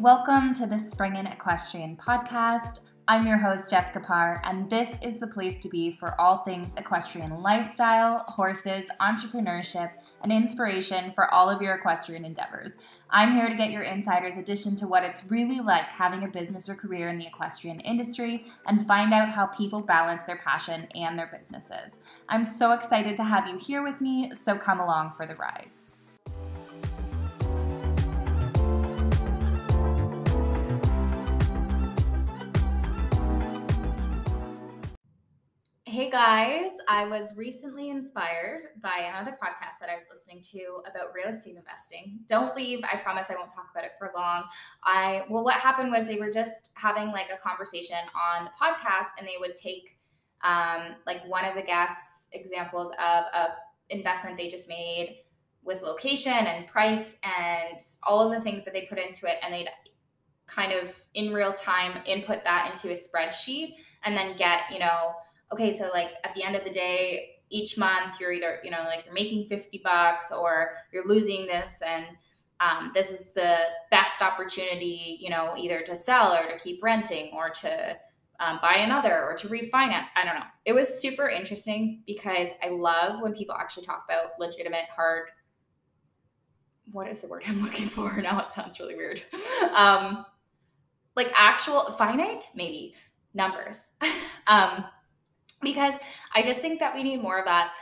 Welcome to the Spring in Equestrian podcast. I'm your host, Jessica Parr, and this is the place to be for all things equestrian lifestyle, horses, entrepreneurship, and inspiration for all of your equestrian endeavors. I'm here to get your insider's addition to what it's really like having a business or career in the equestrian industry and find out how people balance their passion and their businesses. I'm so excited to have you here with me, so come along for the ride. Hey guys, I was recently inspired by another podcast that I was listening to about real estate investing. Don't leave, I promise I won't talk about it for long. I well what happened was they were just having like a conversation on the podcast and they would take um, like one of the guests examples of a investment they just made with location and price and all of the things that they put into it and they'd kind of in real time input that into a spreadsheet and then get, you know, okay, so like at the end of the day, each month you're either, you know, like you're making 50 bucks or you're losing this and um, this is the best opportunity, you know, either to sell or to keep renting or to um, buy another or to refinance. I don't know. It was super interesting because I love when people actually talk about legitimate, hard. What is the word I'm looking for? Now it sounds really weird. Um, like actual finite, maybe numbers. um, because I just think that we need more of that,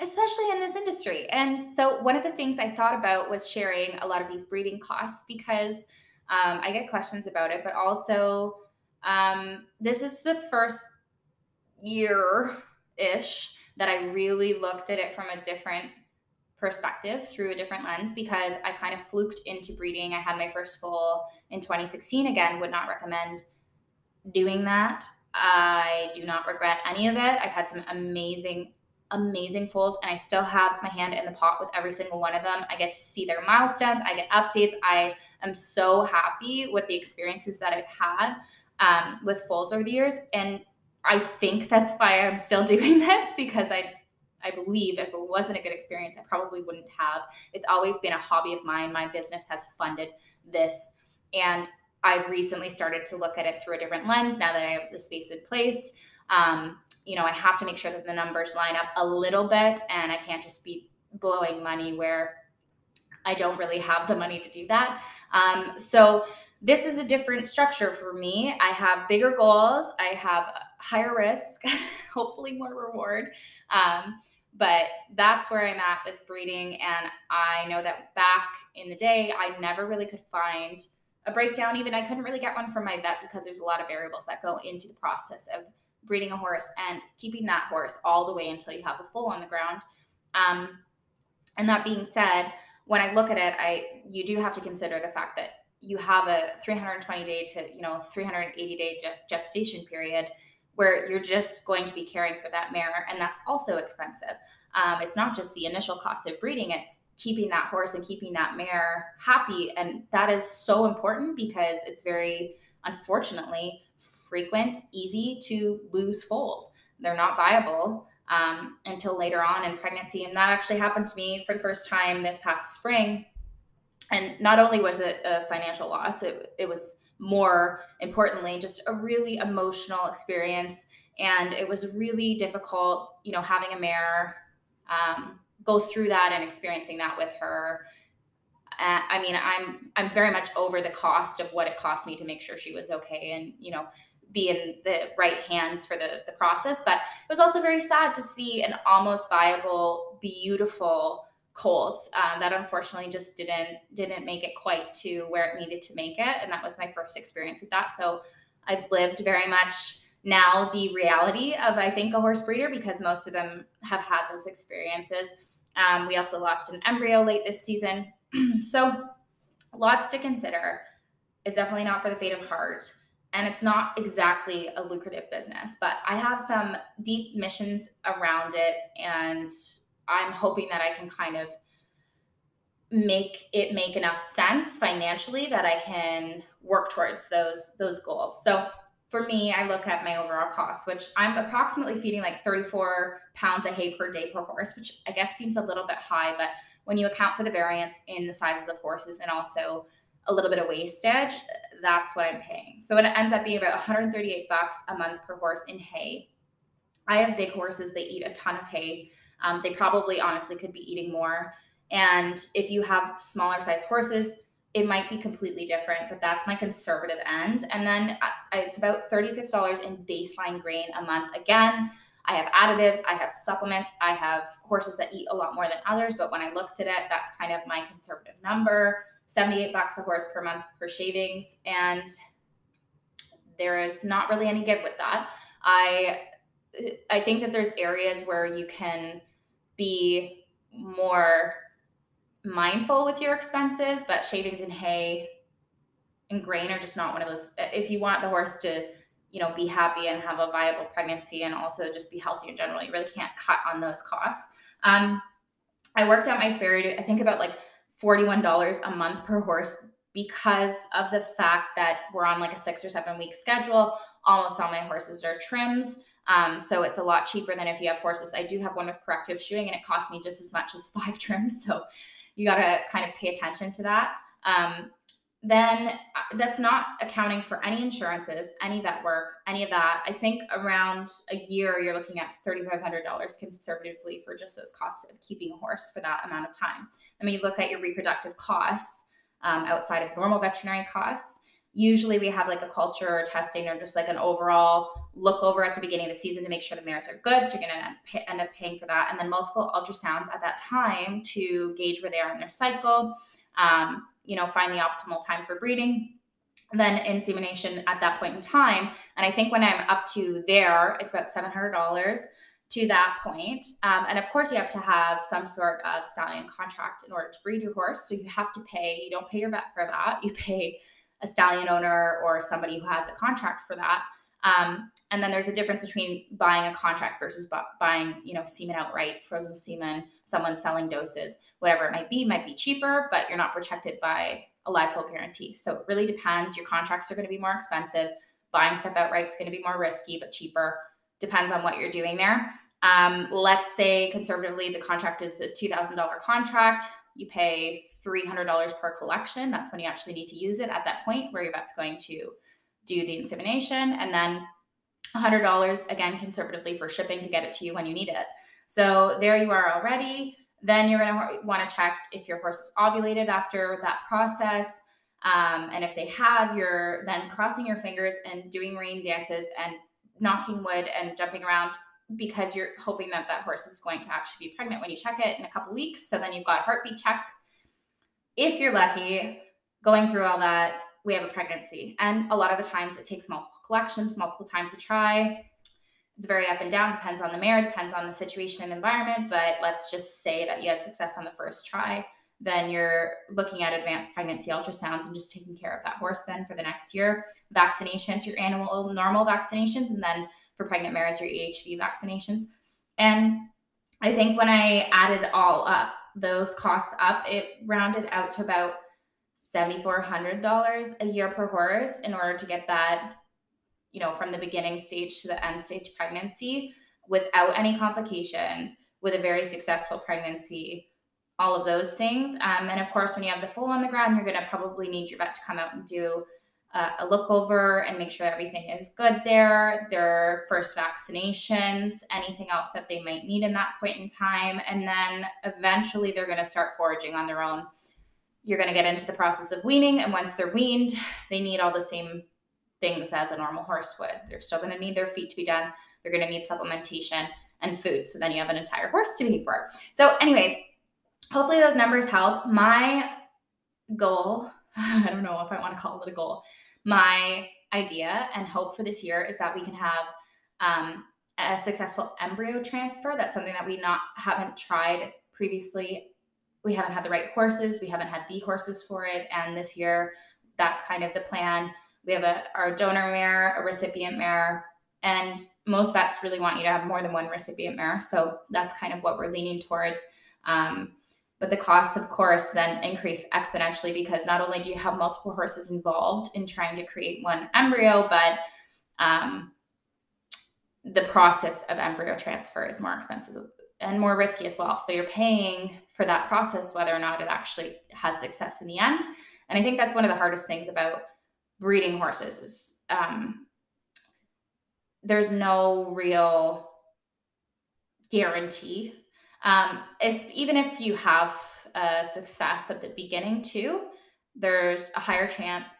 especially in this industry. And so, one of the things I thought about was sharing a lot of these breeding costs because um, I get questions about it, but also um, this is the first year ish that I really looked at it from a different perspective through a different lens because I kind of fluked into breeding. I had my first foal in 2016. Again, would not recommend doing that I do not regret any of it. I've had some amazing, amazing foals, and I still have my hand in the pot with every single one of them. I get to see their milestones, I get updates. I am so happy with the experiences that I've had um, with foals over the years. And I think that's why I'm still doing this because I I believe if it wasn't a good experience, I probably wouldn't have. It's always been a hobby of mine. My business has funded this. And I recently started to look at it through a different lens now that I have the space in place. Um, you know, I have to make sure that the numbers line up a little bit and I can't just be blowing money where I don't really have the money to do that. Um, so this is a different structure for me. I have bigger goals, I have higher risk, hopefully more reward. Um, but that's where I'm at with breeding. And I know that back in the day, I never really could find a breakdown even. I couldn't really get one from my vet because there's a lot of variables that go into the process of breeding a horse and keeping that horse all the way until you have a foal on the ground. Um, and that being said when i look at it i you do have to consider the fact that you have a 320 day to you know 380 day gestation period where you're just going to be caring for that mare and that's also expensive. Um, it's not just the initial cost of breeding it's keeping that horse and keeping that mare happy. And that is so important because it's very, unfortunately, frequent, easy to lose foals. They're not viable um, until later on in pregnancy. And that actually happened to me for the first time this past spring. And not only was it a financial loss, it, it was more importantly just a really emotional experience. And it was really difficult, you know, having a mare um, go through that and experiencing that with her. Uh, I mean, I'm I'm very much over the cost of what it cost me to make sure she was okay and you know be in the right hands for the the process. But it was also very sad to see an almost viable, beautiful colt um, that unfortunately just didn't didn't make it quite to where it needed to make it, and that was my first experience with that. So I've lived very much now the reality of I think a horse breeder because most of them have had those experiences um, we also lost an embryo late this season. so, lots to consider. It's definitely not for the faint of heart. And it's not exactly a lucrative business, but I have some deep missions around it. And I'm hoping that I can kind of make it make enough sense financially that I can work towards those those goals. So for me, I look at my overall cost, which I'm approximately feeding like 34 pounds of hay per day per horse, which I guess seems a little bit high, but when you account for the variance in the sizes of horses and also a little bit of wastage, that's what I'm paying. So it ends up being about 138 bucks a month per horse in hay. I have big horses, they eat a ton of hay. Um, they probably honestly could be eating more. And if you have smaller size horses, it might be completely different, but that's my conservative end. And then uh, it's about $36 in baseline grain a month. Again, I have additives, I have supplements, I have horses that eat a lot more than others, but when I looked at it, that's kind of my conservative number. 78 bucks a horse per month for shavings and there is not really any give with that. I I think that there's areas where you can be more mindful with your expenses, but shavings and hay and grain are just not one of those. If you want the horse to, you know, be happy and have a viable pregnancy and also just be healthy in general, you really can't cut on those costs. Um, I worked out my farrier. I think about like $41 a month per horse because of the fact that we're on like a six or seven week schedule. Almost all my horses are trims. Um, so it's a lot cheaper than if you have horses. I do have one with corrective shoeing and it cost me just as much as five trims. So you got to kind of pay attention to that. Um, then uh, that's not accounting for any insurances, any vet work, any of that. I think around a year, you're looking at $3,500 conservatively for just those costs of keeping a horse for that amount of time. I mean, you look at your reproductive costs um, outside of normal veterinary costs. Usually, we have like a culture or testing or just like an overall look over at the beginning of the season to make sure the mares are good. So, you're going to end up paying for that. And then multiple ultrasounds at that time to gauge where they are in their cycle. Um, you know, find the optimal time for breeding then insemination at that point in time. And I think when I'm up to there, it's about $700 to that point. Um, and of course, you have to have some sort of stallion contract in order to breed your horse. So you have to pay, you don't pay your vet for that, you pay a stallion owner or somebody who has a contract for that. Um, and then there's a difference between buying a contract versus bu- buying, you know, semen outright, frozen semen, someone selling doses, whatever it might be, might be cheaper, but you're not protected by a live foal guarantee. So it really depends. Your contracts are going to be more expensive. Buying stuff outright is going to be more risky, but cheaper. Depends on what you're doing there. Um, let's say conservatively, the contract is a $2,000 contract. You pay $300 per collection. That's when you actually need to use it at that point where your vet's going to do the insemination. And then $100 again, conservatively for shipping to get it to you when you need it. So there you are already. Then you're going to want to check if your horse is ovulated after that process. Um, and if they have, you're then crossing your fingers and doing rain dances and knocking wood and jumping around because you're hoping that that horse is going to actually be pregnant when you check it in a couple weeks. So then you've got a heartbeat check. If you're lucky, going through all that, we have a pregnancy. And a lot of the times it takes multiple collections, multiple times to try. It's very up and down, depends on the mare, depends on the situation and environment. But let's just say that you had success on the first try. Then you're looking at advanced pregnancy ultrasounds and just taking care of that horse then for the next year. Vaccinations, your annual normal vaccinations, and then for pregnant mares, your EHV vaccinations. And I think when I added all up, those costs up, it rounded out to about $7,400 a year per horse in order to get that, you know, from the beginning stage to the end stage pregnancy without any complications, with a very successful pregnancy, all of those things. Um, and of course, when you have the foal on the ground, you're going to probably need your vet to come out and do uh, a look over and make sure everything is good there, their first vaccinations, anything else that they might need in that point in time. And then eventually they're going to start foraging on their own you're going to get into the process of weaning. And once they're weaned, they need all the same things as a normal horse would. They're still going to need their feet to be done. They're going to need supplementation and food. So then you have an entire horse to pay for. So, anyways, hopefully those numbers help. My goal, I don't know if I want to call it a goal, my idea and hope for this year is that we can have um, a successful embryo transfer. That's something that we not haven't tried previously we haven't had the right horses. We haven't had the horses for it. And this year, that's kind of the plan. We have a our donor mare, a recipient mare, and most vets really want you to have more than one recipient mare. So that's kind of what we're leaning towards. Um, but the costs, of course, then increase exponentially because not only do you have multiple horses involved in trying to create one embryo, but um, the process of embryo transfer is more expensive and more risky as well. So you're paying for that process, whether or not it actually has success in the end. And I think that's one of the hardest things about breeding horses is um, there's no real guarantee. Um, even if you have success at the beginning too, there's a higher chance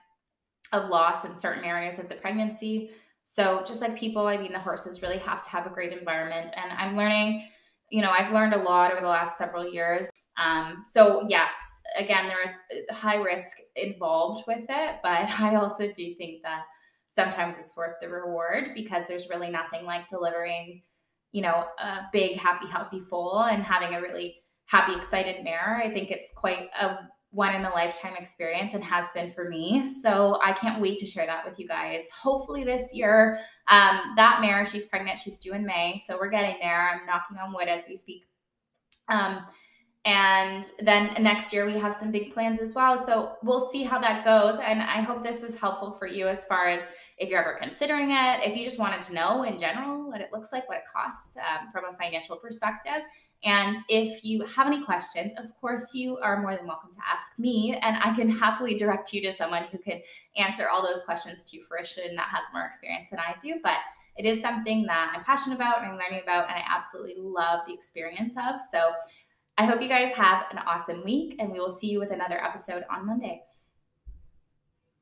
of loss in certain areas of the pregnancy. So just like people, I mean, the horses really have to have a great environment. And I'm learning, you know, I've learned a lot over the last several years. Um, so yes, again, there is high risk involved with it, but I also do think that sometimes it's worth the reward because there's really nothing like delivering, you know, a big, happy, healthy foal and having a really happy, excited mare. I think it's quite a one in a lifetime experience and has been for me. So I can't wait to share that with you guys. Hopefully this year, um, that mare, she's pregnant, she's due in May. So we're getting there. I'm knocking on wood as we speak. Um, and then next year we have some big plans as well. So we'll see how that goes. And I hope this was helpful for you as far as if you're ever considering it, if you just wanted to know in general what it looks like, what it costs um, from a financial perspective. And if you have any questions, of course, you are more than welcome to ask me, and I can happily direct you to someone who can answer all those questions to fruition that has more experience than I do. But it is something that I'm passionate about and I'm learning about, and I absolutely love the experience of. So I hope you guys have an awesome week, and we will see you with another episode on Monday.